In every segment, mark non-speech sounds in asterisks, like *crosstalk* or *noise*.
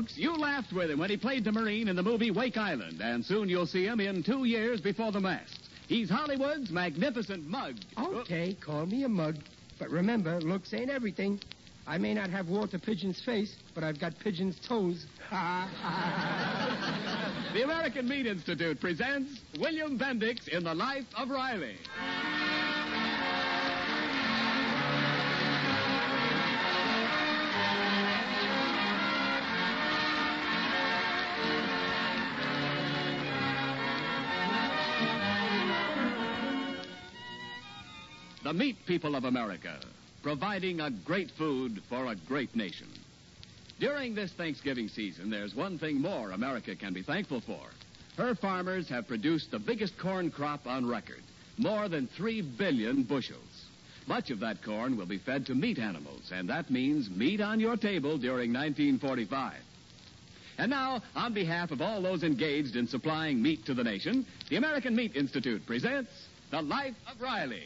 folks. You laughed with him when he played the Marine in the movie Wake Island, and soon you'll see him in two years before the mast. He's Hollywood's magnificent mug. Okay, call me a mug. But remember, looks ain't everything. I may not have Walter Pidgeon's face, but I've got Pigeon's toes. *laughs* The American Meat Institute presents William Bendix in the Life of Riley. The meat people of America, providing a great food for a great nation. During this Thanksgiving season, there's one thing more America can be thankful for. Her farmers have produced the biggest corn crop on record, more than three billion bushels. Much of that corn will be fed to meat animals, and that means meat on your table during 1945. And now, on behalf of all those engaged in supplying meat to the nation, the American Meat Institute presents The Life of Riley.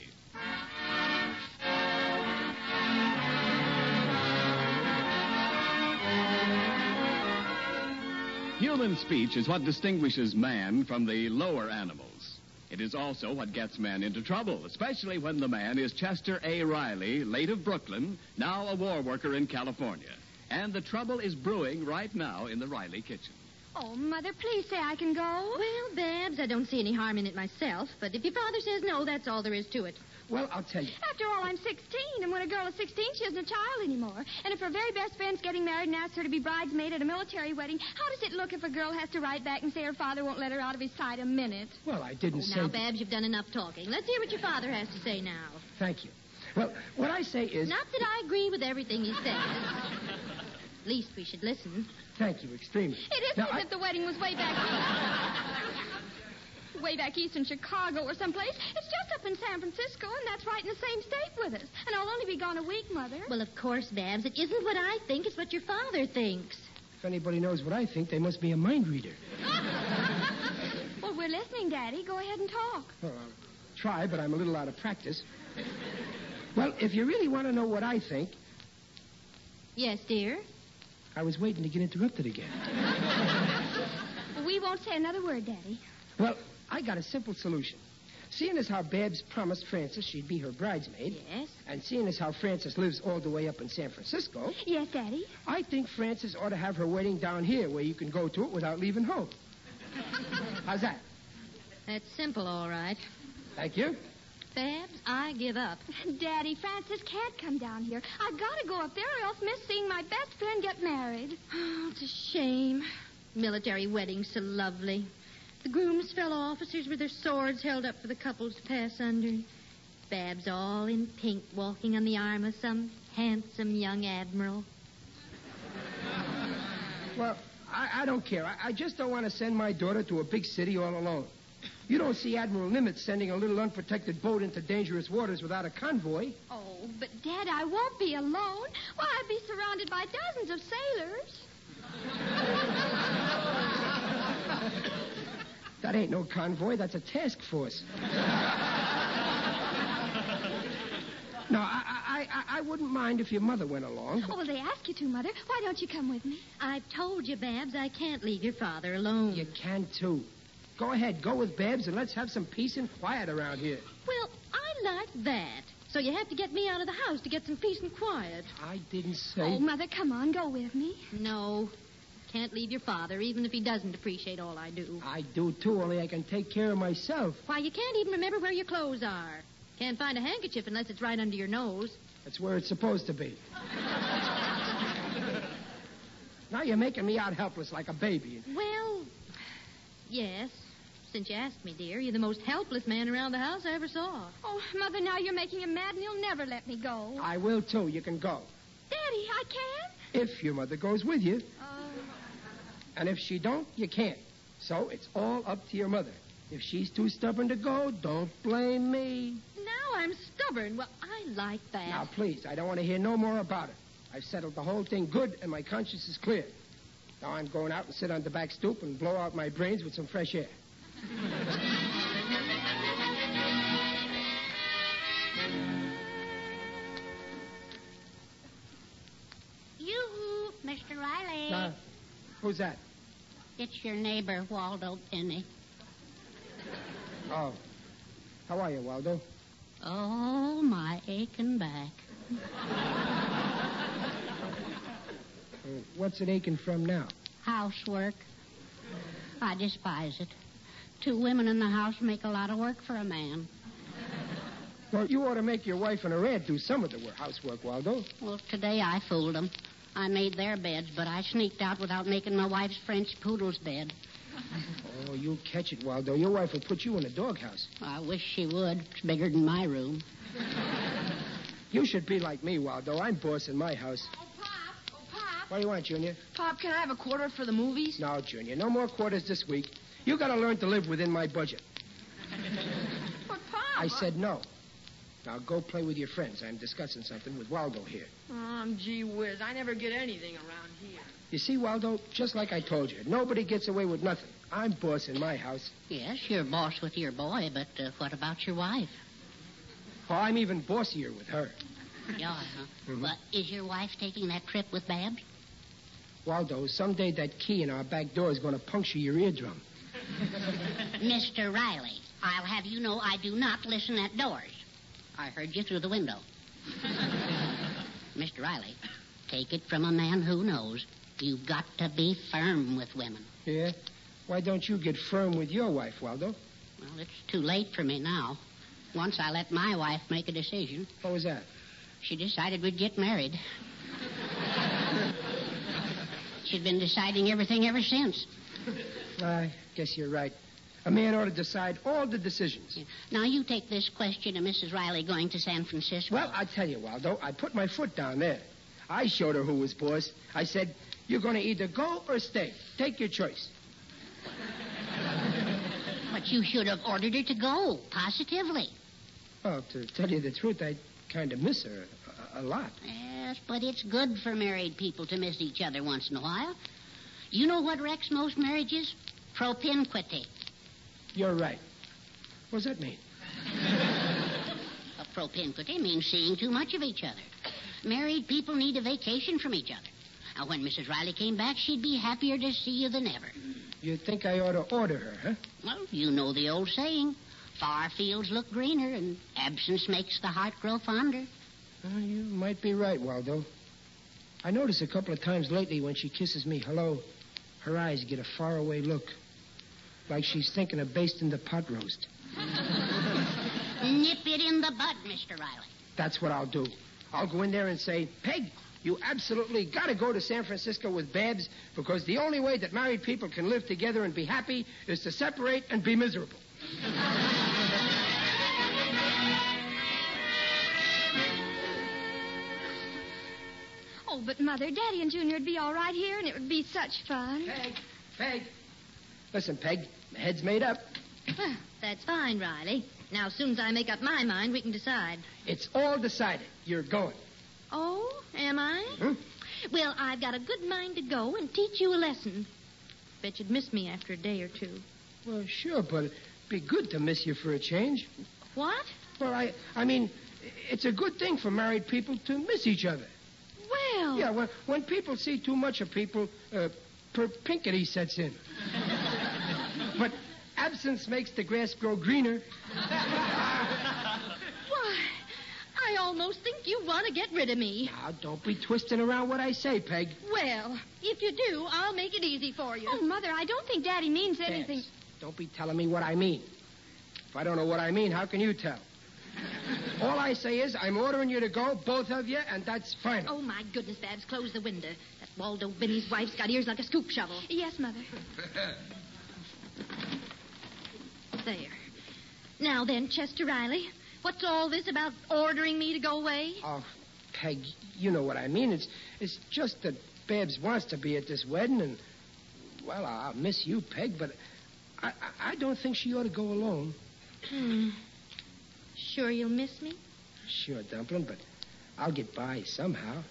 Human speech is what distinguishes man from the lower animals. It is also what gets man into trouble, especially when the man is Chester A. Riley, late of Brooklyn, now a war worker in California. And the trouble is brewing right now in the Riley kitchen. Oh, Mother, please say I can go. Well, Babs, I don't see any harm in it myself, but if your father says no, that's all there is to it. Well, I'll tell you. After all, I'm 16, and when a girl is 16, she isn't a child anymore. And if her very best friend's getting married and asks her to be bridesmaid at a military wedding, how does it look if a girl has to write back and say her father won't let her out of his sight a minute? Well, I didn't oh, say. Now, Babs, you've done enough talking. Let's hear what your father has to say now. Thank you. Well, what I say is. Not that I agree with everything he says. At least we should listen. Thank you extremely. It isn't Now, as I- if the wedding was way back *laughs* way back east in Chicago or someplace. It's just up in San Francisco, and that's right in the same state with us. And I'll only be gone a week, Mother. Well, of course, Babs, it isn't what I think, it's what your father thinks. If anybody knows what I think, they must be a mind reader. *laughs* Well, we're listening, Daddy. Go ahead and talk. Well, I'll try, but I'm a little out of practice. Well, if you really want to know what I think, Yes, dear? I was waiting to get interrupted again. *laughs* We won't say another word, Daddy. Well, I got a simple solution. Seeing as how Babs promised Frances she'd be her bridesmaid, Yes? and seeing as how Frances lives all the way up in San Francisco, Yes, Daddy. I think Frances ought to have her wedding down here where you can go to it without leaving home. *laughs* How's that? That's simple, all right. Thank you. Babs, I give up. Daddy, Frances can't come down here. I've got to go up there or else miss seeing my best friend get married. Oh, it's a shame. Military weddings so lovely. The groom's fellow officers with their swords held up for the couples to pass under. Babs all in pink walking on the arm of some handsome young admiral. Well, I, I don't care. I, I just don't want to send my daughter to a big city all alone. You don't see Admiral Nimitz sending a little unprotected boat into dangerous waters without a convoy. Oh, but Dad, I won't be alone. Why, I'd be surrounded by dozens of sailors. *laughs* That ain't no convoy. That's a task force. *laughs* no, I, I, I, I wouldn't mind if your mother went along. Oh, well, they ask you to, Mother. Why don't you come with me? I've told you, Babs, I can't leave your father alone. you can, too. Go ahead. Go with Babs, and let's have some peace and quiet around here. Well, I like that. So you have to get me out of the house to get some peace and quiet. I didn't say... Oh, Mother, come on, go with me. No. Can't leave your father, even if he doesn't appreciate all I do. I do, too, only I can take care of myself. Why, you can't even remember where your clothes are. Can't find a handkerchief unless it's right under your nose. That's where it's supposed to be. now you're making me out helpless like a baby. Well, yes, since you asked me, dear. You're the most helpless man around the house I ever saw. Oh, Mother, now you're making him mad and he'll never let me go. I will, too. You can go. Daddy, I can? If your mother goes with you. Oh. And if she don't, you can't. So it's all up to your mother. If she's too stubborn to go, don't blame me. Now I'm stubborn. Well, I like that. Now, please, I don't want to hear no more about it. I've settled the whole thing good, and my conscience is clear. Now I'm going out and sit on the back stoop and blow out my brains with some fresh air. *laughs* who's that? It's your neighbor, Waldo Binney. Oh. How are you, Waldo? Oh, my aching back. Uh, what's it aching from now? Housework. I despise it. Two women in the house make a lot of work for a man. Well, you ought to make your wife and her aunt do some of the housework, Waldo. Well, today I fooled them. I made their beds, but I sneaked out without making my wife's French poodle's bed. Oh, you'll catch it, Waldo. Your wife will put you in a doghouse. I wish she would. It's bigger than my room. You should be like me, Waldo. I'm boss in my house. Oh, Pop. Oh, Pop. What do you want, Junior? Pop, can I have a quarter for the movies? No, Junior. No more quarters this week. You got to learn to live within my budget. But, Pop. I said no. Now go play with your friends. I'm discussing something with Waldo here. Oh, gee whiz. I never get anything around here. You see, Waldo, just like I told you, nobody gets away with nothing. I'm boss in my house. Yes, you're boss with your boy, but uh, what about your wife? Oh, I'm even bossier with her. Yeah, huh? Mhm. Well, is your wife taking that trip with Babs? Waldo, someday that key in our back door is going to puncture your eardrum. *laughs* Mr. Riley, I'll have you know I do not listen at doors. I heard you through the window. Mr. Riley, take it from a man who knows. You've got to be firm with women. Yeah? Why don't you get firm with your wife, Waldo? Well, it's too late for me now. Once I let my wife make a decision, What was that? she decided we'd get married. *laughs* She'd been deciding everything ever since. I guess you're right. A man ought to decide all the decisions. Now, you take this question of Mrs. Riley going to San Francisco. Well, I tell you, Waldo, I put my foot down there. I showed her who was boss. I said, you're going to either go or stay. Take your choice. But you should have ordered her to go, positively. Well, to tell you the truth, I kind of miss her a, a lot. Yes, but it's good for married people to miss each other once in a while. You know what wrecks most marriages? Propinquity. You're right. What does that mean? *laughs* A propinquity means seeing too much of each other. Married people need a vacation from each other. Now, when Mrs. Riley came back, she'd be happier to see you than ever. You think I ought to order her, huh? Well, you know the old saying far fields look greener, and absence makes the heart grow fonder. Well, you might be right, Waldo. I notice a couple of times lately when she kisses me hello, her eyes get a faraway look. Like she's thinking of basting the pot roast. *laughs* Nip it in the bud, Mr. Riley. That's what I'll do. I'll go in there and say, Peg, you absolutely got to go to San Francisco with Babs because the only way that married people can live together and be happy is to separate and be miserable. Oh, but Mother, Daddy and Junior would be all right here, and it would be such fun. Peg, Peg. Listen, Peg, my head's made up. Well, that's fine, Riley. Now, as soon as I make up my mind, we can decide. It's all decided. You're going. Oh, am I? Hmm? Well, I've got a good mind to go and teach you a lesson. Bet you'd miss me after a day or two. Well, sure, but it'd be good to miss you for a change. What? Well, I, I mean, it's a good thing for married people to miss each other. Well. Yeah, well, when people see too much of people, uh, perpinkity sets in. But absence makes the grass grow greener. *laughs* Why, I almost think you want to get rid of me. Now, don't be twisting around what I say, Peg. Well, if you do, I'll make it easy for you. Oh, Mother, I don't think Daddy means anything. Babs, Don't be telling me what I mean. If I don't know what I mean, how can you tell? *laughs* All I say is I'm ordering you to go, both of you, and that's final. Oh, my goodness, Babs, close the window. That Waldo Binney's wife's got ears like a scoop shovel. Yes, Mother. *laughs* There. Now then, Chester Riley, what's all this about ordering me to go away? Oh, Peg, you know what I mean. It's it's just that Babs wants to be at this wedding, and well, I'll miss you, Peg, but I I, don't think she ought to go alone. Hmm. Sure you'll miss me? Sure, Dumpling, but I'll get by somehow.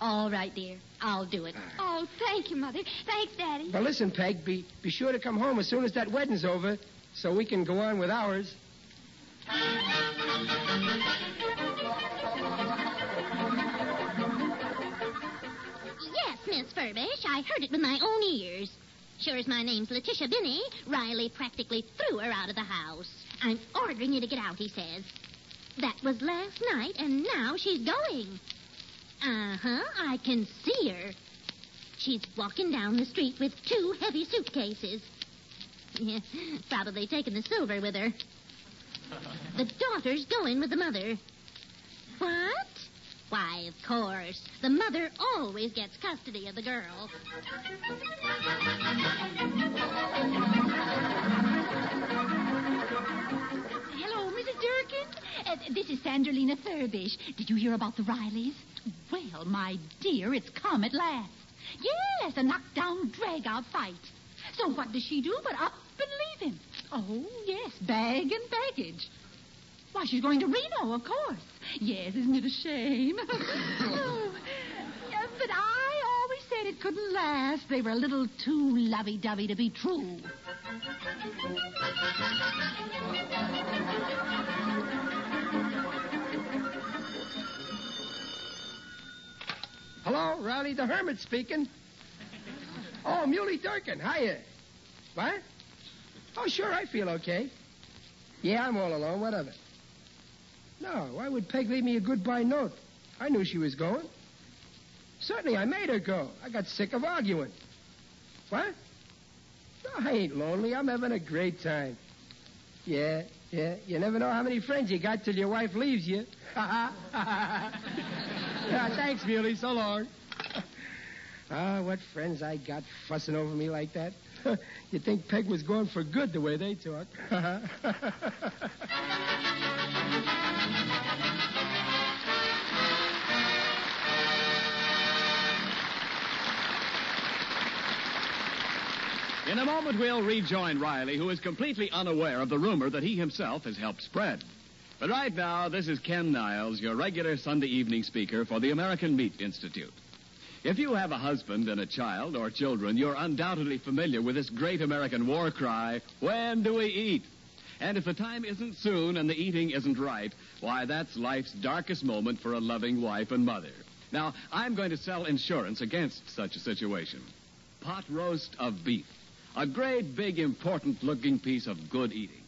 All right, dear. I'll do it. Oh, thank you, Mother. Thanks, Daddy. But listen, Peg, be be sure to come home as soon as that wedding's over, so we can go on with ours. Yes, Miss Furbish, I heard it with my own ears. Sure as my name's Letitia Binney, Riley practically threw her out of the house. I'm ordering you to get out, he says. That was last night, and now she's going. Uh huh, I can see her. She's walking down the street with two heavy suitcases. Yeah, *laughs* probably taking the silver with her. *laughs* The daughter's going with the mother. What? Why, of course. The mother always gets custody of the girl. Uh, this is Sandrelina Furbish. Did you hear about the Rileys? Well, my dear, it's come at last. Yes, a knockdown, drag-out fight. So what does she do but up and leave him? Oh, yes, bag and baggage. Why, she's going to Reno, of course. Yes, isn't it a shame? *laughs* oh, yeah, but I always said it couldn't last. They were a little too lovey-dovey to be true. Hello, Riley the Hermit speaking. Oh, Muley Durkin, hiya. What? Oh, sure, I feel okay. Yeah, I'm all alone. What of it? No, why would Peg leave me a goodbye note? I knew she was going. Certainly, I made her go. I got sick of arguing. What? No, I ain't lonely. I'm having a great time. Yeah, yeah. You never know how many friends you got till your wife leaves you. *laughs* yeah, *laughs* thanks, Muley. So long. *laughs* Ah, what friends I got fussing over me like that. *laughs* You'd think Peg was going for good the way they talk. In a moment, we'll rejoin Riley, who is completely unaware of the rumor that he himself has helped spread. But right now, this is Ken Niles, your regular Sunday evening speaker for the American Meat Institute. If you have a husband and a child or children, you're undoubtedly familiar with this great American war cry, When do we eat? And if the time isn't soon and the eating isn't right, why, that's life's darkest moment for a loving wife and mother. Now, I'm going to sell insurance against such a situation. Pot roast of beef. A great, big, important looking piece of good eating.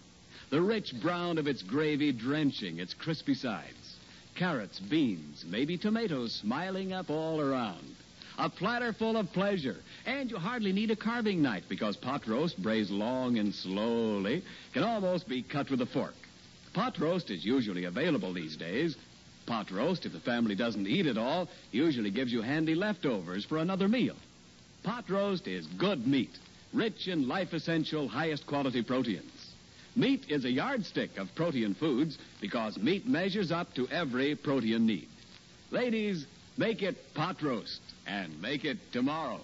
The rich brown of its gravy drenching its crispy sides. Carrots, beans, maybe tomatoes smiling up all around. A platter full of pleasure. And you hardly need a carving knife because pot roast, braised long and slowly, can almost be cut with a fork. Pot roast is usually available these days. Pot roast, if the family doesn't eat it all, usually gives you handy leftovers for another meal. Pot roast is good meat, rich in life essential, highest quality proteins. Meat is a yardstick of protein foods because meat measures up to every protein need. Ladies, make it pot roast and make it tomorrow.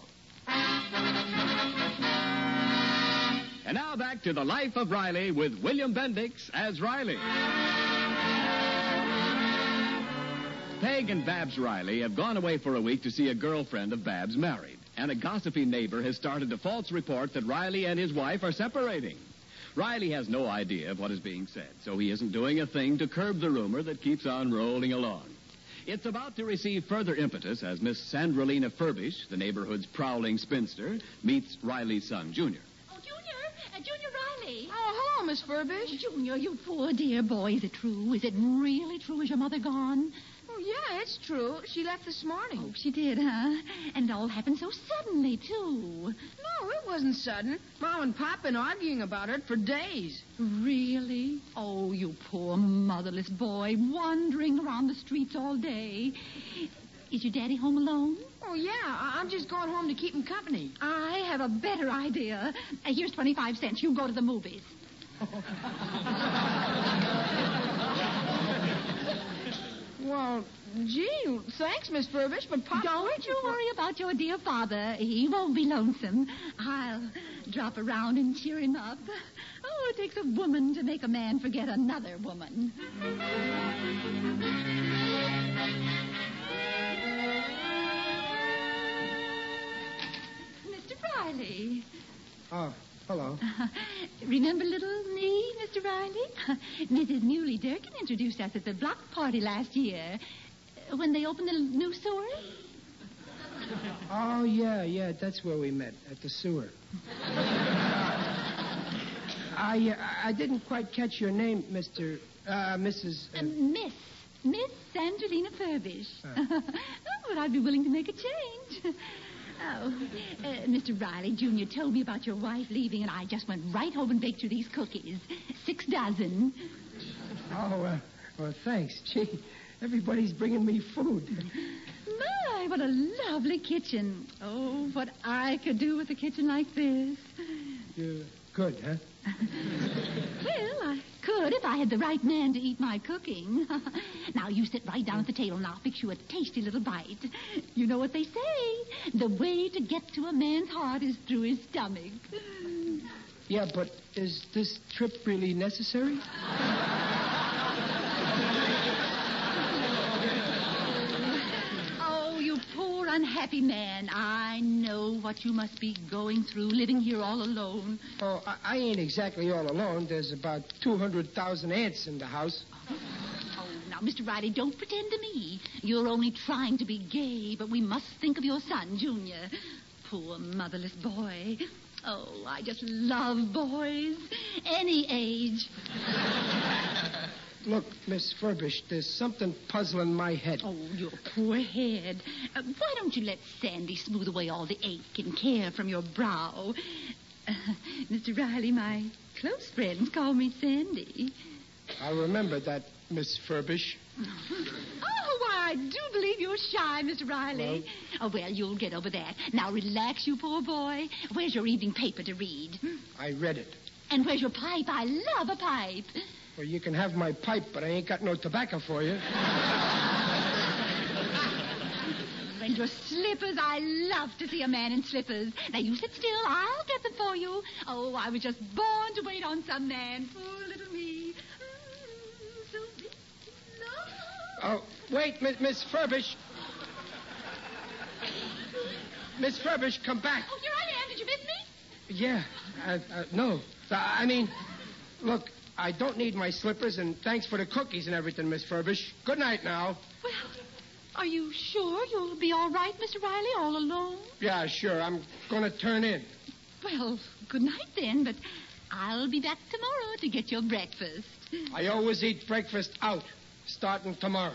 And now back to the life of Riley with William Bendix as Riley. Peg and Babs Riley have gone away for a week to see a girlfriend of Babs married. And a gossipy neighbor has started a false report that Riley and his wife are separating. Riley has no idea of what is being said, so he isn't doing a thing to curb the rumor that keeps on rolling along. It's about to receive further impetus as Miss Sandrelina Furbish, the neighborhood's prowling spinster, meets Riley's son, Junior. Oh, Junior! Uh, Junior Riley! Oh, hello, Miss Furbish. Junior, you poor dear boy. Is it true? Is it really true? Is your mother gone? Oh, yeah, it's true. She left this morning. Oh, she did, huh? And it all happened so suddenly, too. No, it wasn't sudden. Mom and Pop been arguing about it for days. Really? Oh, you poor motherless boy, wandering around the streets all day. Is your daddy home alone? Oh, yeah, I- I'm just going home to keep him company. I have a better idea. Uh, here's 25 cents. You go to the movies. *laughs* Well, gee, thanks, Miss Furbish, but Pop... Don't you worry about your dear father. He won't be lonesome. I'll drop around and cheer him up. Oh, it takes a woman to make a man forget another woman. Mr. Riley. Oh, hello. *laughs* Remember little me, Mr. Riley? *laughs* Mrs. Muley Durkin introduced us at the block party last year uh, when they opened the new sewer. *laughs* Oh, yeah, yeah, that's where we met, at the sewer. I, uh, I didn't quite catch your name, Mr. Uh, Mrs. Uh, Miss. Miss Angelina Furbish. oh, but I'd be willing to make a change. Oh, uh, Mr. Riley Jr. told me about your wife leaving, and I just went right home and baked you these cookies. Six dozen. Oh, uh, well, thanks. Gee, everybody's bringing me food. My, what a lovely kitchen. Oh, what I could do with a kitchen like this. You're good, huh? *laughs* well, I could if I had the right man to eat my cooking. *laughs* now, you sit right down at the table and I'll fix you a tasty little bite. You know what they say. The way to get to a man's heart is through his stomach. Yeah, but is this trip really necessary? oh, you poor unhappy man. I know what you must be going through living here all alone. Oh, I, I ain't exactly all alone. There's about 200,000 ants in the house. Oh, now, Mr. Riley, don't pretend to me. You're only trying to be gay, but we must think of your son, Junior. Poor motherless boy. Oh, I just love boys. Any age. Look, Miss Furbish, there's something puzzling my head. Oh, your poor head. Uh, why don't you let Sandy smooth away all the ache and care from your brow? Uh, Mr. Riley, my close friends call me Sandy. I'll remember that, Miss Furbish. *laughs* Oh, why, I do believe you're shy, Mr. Riley. Oh, well, you'll get over that. Now, relax, you poor boy. Where's your evening paper to read? I read it. And where's your pipe? I love a pipe. Well, you can have my pipe, but I ain't got no tobacco for you. And your slippers. I love to see a man in slippers. Now, you sit still. I'll get them for you. Oh, I was just born to wait on some man. Poor little me. Mm, so big in. Oh, wait, Miss, Miss Furbish. Miss Furbish, come back. Oh, here I am. Did you miss me? Yeah, uh, uh, no. I mean, look, I don't need my slippers, and thanks for the cookies and everything, Miss Furbish. Good night now. Well, are you sure you'll be all right, Mr. Riley, all alone? Yeah, sure. I'm going to turn in. Well, good night then, but I'll be back tomorrow to get your breakfast. I always eat breakfast out, starting tomorrow.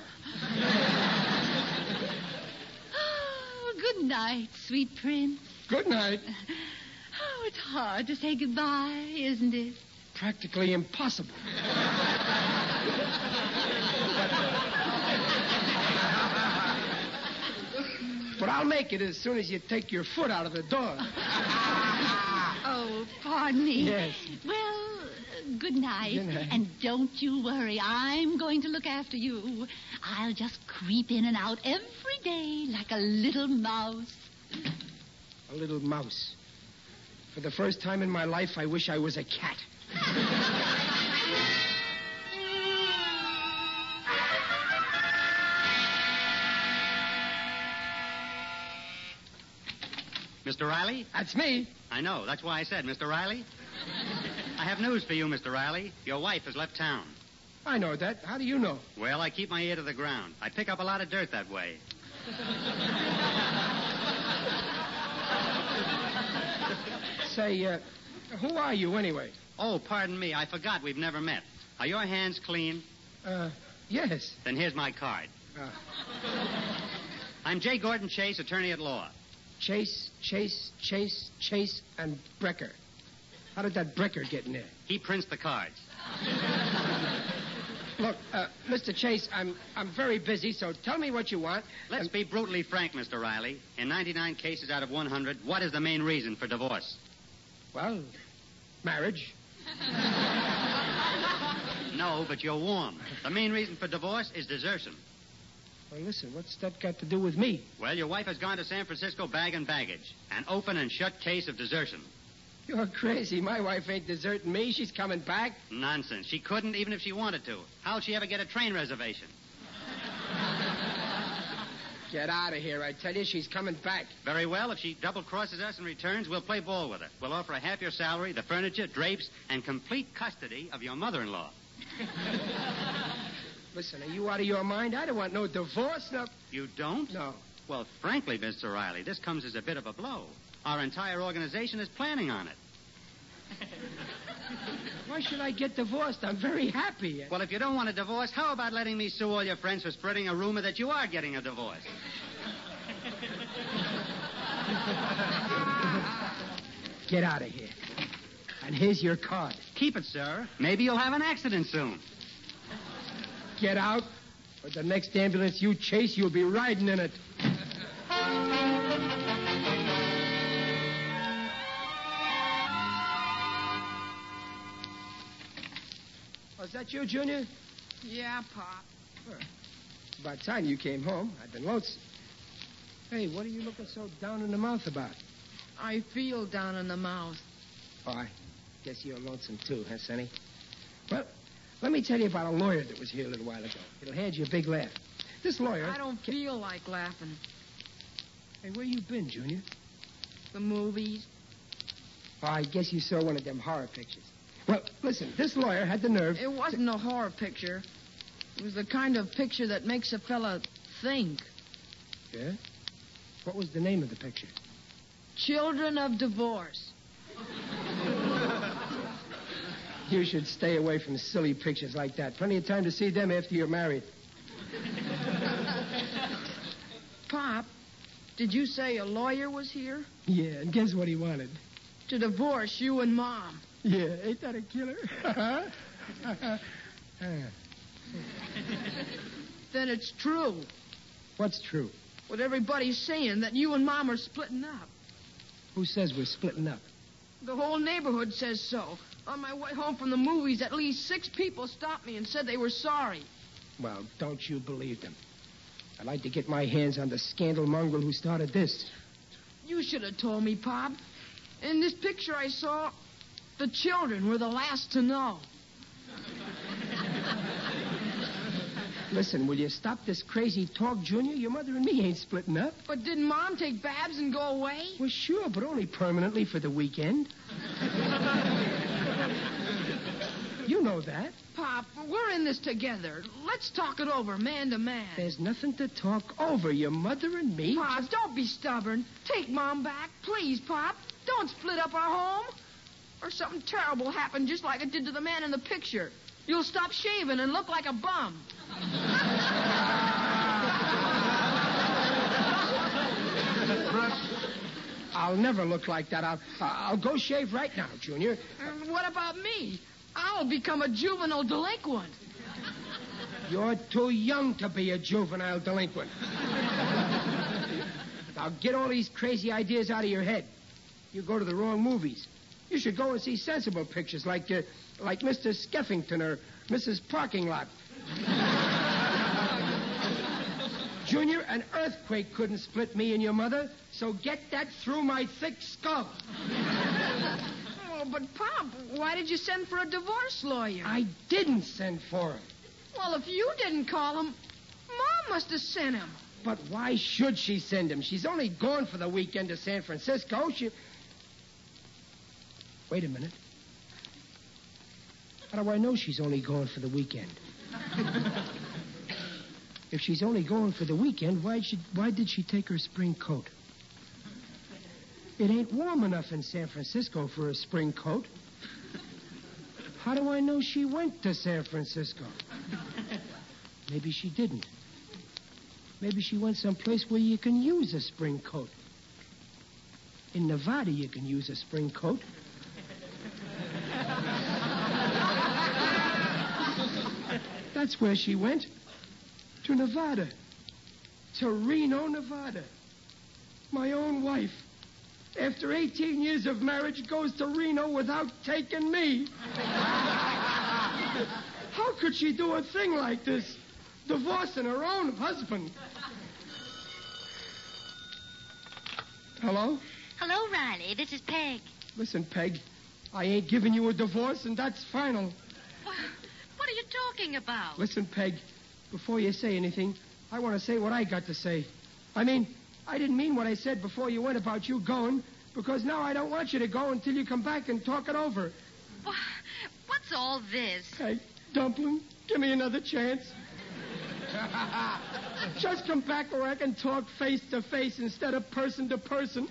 Oh, good night, sweet prince. Good night. Oh, it's hard to say goodbye, isn't it? Practically impossible. but I'll make it as soon as you take your foot out of the door. *laughs* Oh, pardon me. Yes. Well, good night. Good night. And don't you worry. I'm going to look after you. I'll just creep in and out every day like a little mouse. A little mouse. For the first time in my life, I wish I was a cat. Mr. Riley? That's me. I know. That's why I said, Mr. Riley. I have news for you, Mr. Riley. Your wife has left town. I know that. How do you know? Well, I keep my ear to the ground. I pick up a lot of dirt that way. Say, uh, who are you anyway? Oh, pardon me. I forgot we've never met. Are your hands clean? Uh, yes. Then here's my card. Uh, I'm J. Gordon Chase, attorney at law. Chase, Chase, Chase, Chase, and Brecker. How did that Brecker get in there? He prints the cards. *laughs* Look, uh, Mr. Chase, I'm I'm very busy, so tell me what you want. Let's and- be brutally frank, Mr. Riley. In 99 cases out of 100, what is the main reason for divorce? Well, marriage. *laughs* No, but you're warm. The main reason for divorce is desertion. Well, listen, what's that got to do with me? Well, your wife has gone to San Francisco bag and baggage. An open and shut case of desertion. You're crazy. My wife ain't deserting me. She's coming back. Nonsense. She couldn't even if she wanted to. How'll she ever get a train reservation? Get out of here. I tell you, she's coming back. Very well. If she double crosses us and returns, we'll play ball with her. We'll offer her half your salary, the furniture, drapes, and complete custody of your mother in law. *laughs* Listen, are you out of your mind? I don't want no divorce, no. You don't? No. Well, frankly, Mr. Riley, this comes as a bit of a blow. Our entire organization is planning on it. *laughs* *laughs* Why should I get divorced? I'm very happy. Well, if you don't want a divorce, how about letting me sue all your friends for spreading a rumor that you are getting a divorce? *laughs* Get out of here. And here's your card. Keep it, sir. Maybe you'll have an accident soon. Get out, or the next ambulance you chase, you'll be riding in it. *laughs* that you, Junior? Yeah, Pop. About time you came home. I've been lonesome. Hey, what are you looking so down in the mouth about? I feel down in the mouth. Oh, I guess you're lonesome too, huh, Sonny? Well, let me tell you about a lawyer that was here a little while ago. It'll hand you a big laugh. This lawyer. I don't feel like laughing. Hey, where you been, Junior? The movies. Oh, I guess you saw one of them horror pictures. Well, listen, this lawyer had the nerve. It wasn't a horror picture. It was the kind of picture that makes a fella think. Yeah? What was the name of the picture? Children of divorce. You should stay away from silly pictures like that. Plenty of time to see them after you're married. Pop, did you say a lawyer was here? Yeah, and guess what he wanted? To divorce you and Mom. Yeah, ain't that a killer? *laughs* *laughs* Then it's true. What's true? What everybody's saying, that you and Mom are splitting up. Who says we're splitting up? The whole neighborhood says so. On my way home from the movies, at least six people stopped me and said they were sorry. Well, don't you believe them. I'd like to get my hands on the scandal mongrel who started this. You should have told me, Pop. In this picture I saw, the children were the last to know. Listen, will you stop this crazy talk, Junior? Your mother and me ain't splitting up. But didn't Mom take Babs and go away? Well, sure, but only permanently for the weekend. you know that. Pop, we're in this together. Let's talk it over, man to man. There's nothing to talk over. Your mother and me. Pop, don't be stubborn. Take Mom back, please, Pop. Don't split up our home. Or something terrible happen just like it did to the man in the picture. You'll stop shaving and look like a bum. I'll never look like that. I'll, I'll go shave right now, Junior. And what about me? I'll become a juvenile delinquent. You're too young to be a juvenile delinquent. now get all these crazy ideas out of your head. You go to the wrong movies. You should go and see sensible pictures like uh, like Mr. Skeffington or Mrs. Parking Lot. Junior, an earthquake couldn't split me and your mother, so get that through my thick skull. Oh, but Pop, why did you send for a divorce lawyer? I didn't send for him. Well, if you didn't call him, Mom must have sent him. But why should she send him? She's only gone for the weekend to San Francisco. She. Wait a minute. How do I know she's only going for the weekend? *laughs* if she's only going for the weekend, why she, why did she take her spring coat? It ain't warm enough in San Francisco for a spring coat. How do I know she went to San Francisco? Maybe she didn't. Maybe she went someplace where you can use a spring coat. In Nevada, you can use a spring coat. That's where she went. To Nevada. To Reno, Nevada. My own wife, after 18 years of marriage, goes to Reno without taking me. How could she do a thing like this? Divorcing her own husband. Hello? Hello, Riley. This is Peg. Listen, Peg, I ain't giving you a divorce, and that's final. What are you talking about? Listen, Peg, before you say anything, I want to say what I got to say. I mean, I didn't mean what I said before you went about you going, because now I don't want you to go until you come back and talk it over. What's all this? Hey, Dumpling, give me another chance. *laughs* Just come back where I can talk face to face instead of person to person.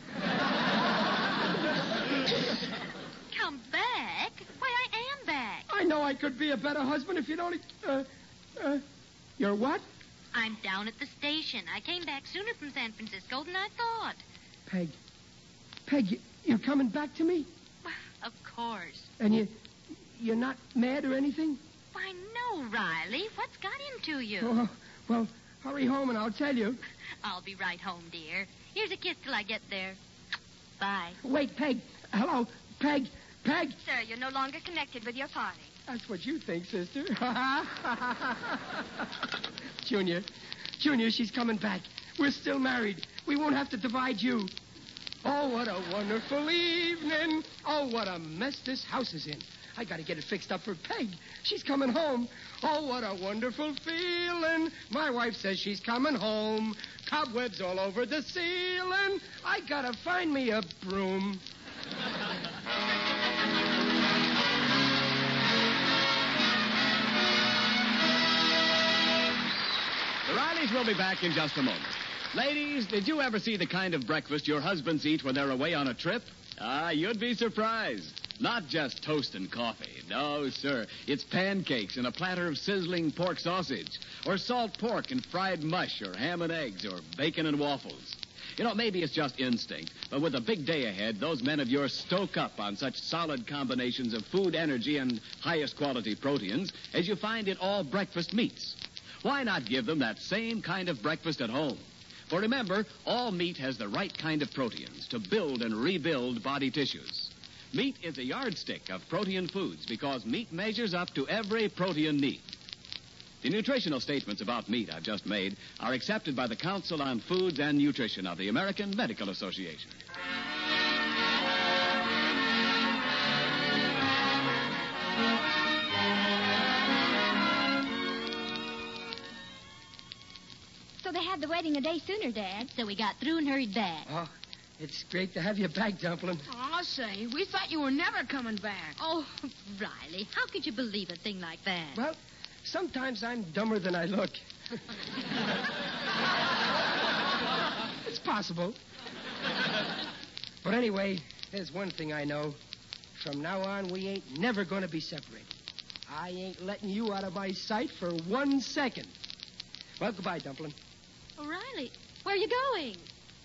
Come back? Why, I am back. I know I could be a better husband if you'd only. Uh, uh, you're what? I'm down at the station. I came back sooner from San Francisco than I thought. Peg. Peg, you're coming back to me? Of course. And you. You're not mad or anything? Why, no, Riley. What's got into you? Oh, well, hurry home and I'll tell you. I'll be right home, dear. Here's a kiss till I get there. Bye. Wait, Peg. Hello, Peg. Peg. Sir, you're no longer connected with your party. That's what you think, sister. *laughs* Junior. Junior, she's coming back. We're still married. We won't have to divide you. Oh, what a wonderful evening. Oh, what a mess this house is in. I gotta get it fixed up for Peg. She's coming home. Oh, what a wonderful feeling. My wife says she's coming home. Cobwebs all over the ceiling. I gotta find me a broom. Will be back in just a moment. Ladies, did you ever see the kind of breakfast your husbands eat when they're away on a trip? Ah, you'd be surprised. Not just toast and coffee. No, sir. It's pancakes and a platter of sizzling pork sausage, or salt pork and fried mush, or ham and eggs, or bacon and waffles. You know, maybe it's just instinct, but with a big day ahead, those men of yours stoke up on such solid combinations of food energy and highest quality proteins as you find in all breakfast meats. Why not give them that same kind of breakfast at home? For remember, all meat has the right kind of proteins to build and rebuild body tissues. Meat is a yardstick of protein foods because meat measures up to every protein need. The nutritional statements about meat I've just made are accepted by the Council on Foods and Nutrition of the American Medical Association. So had the wedding a day sooner, Dad. So we got through and hurried back. Oh, it's great to have you back, Dumpling. Aw, say, we thought you were never coming back. Oh, *laughs* Riley, how could you believe a thing like that? Well, sometimes I'm dumber than I look. *laughs* it's possible. But anyway, there's one thing I know. From now on, we ain't never going to be separated. I ain't letting you out of my sight for one second. Well, goodbye, Dumpling. Oh, Riley, where are you going?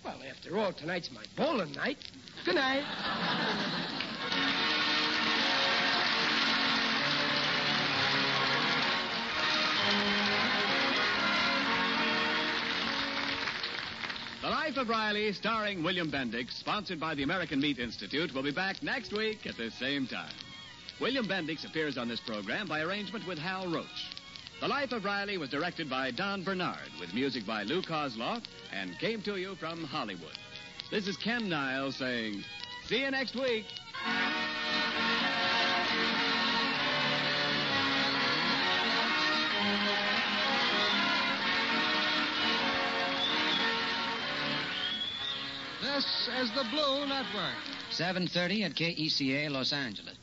Well, after all, tonight's my bowling night. Good night. The Life of Riley, starring William Bendix, sponsored by the American Meat Institute, will be back next week at the same time. William Bendix appears on this program by arrangement with Hal Roach. The Life of Riley was directed by Don Bernard, with music by Lou Kosloff, and came to you from Hollywood. This is Ken Niles saying, see you next week. This is the Blue Network. 7.30 at KECA Los Angeles.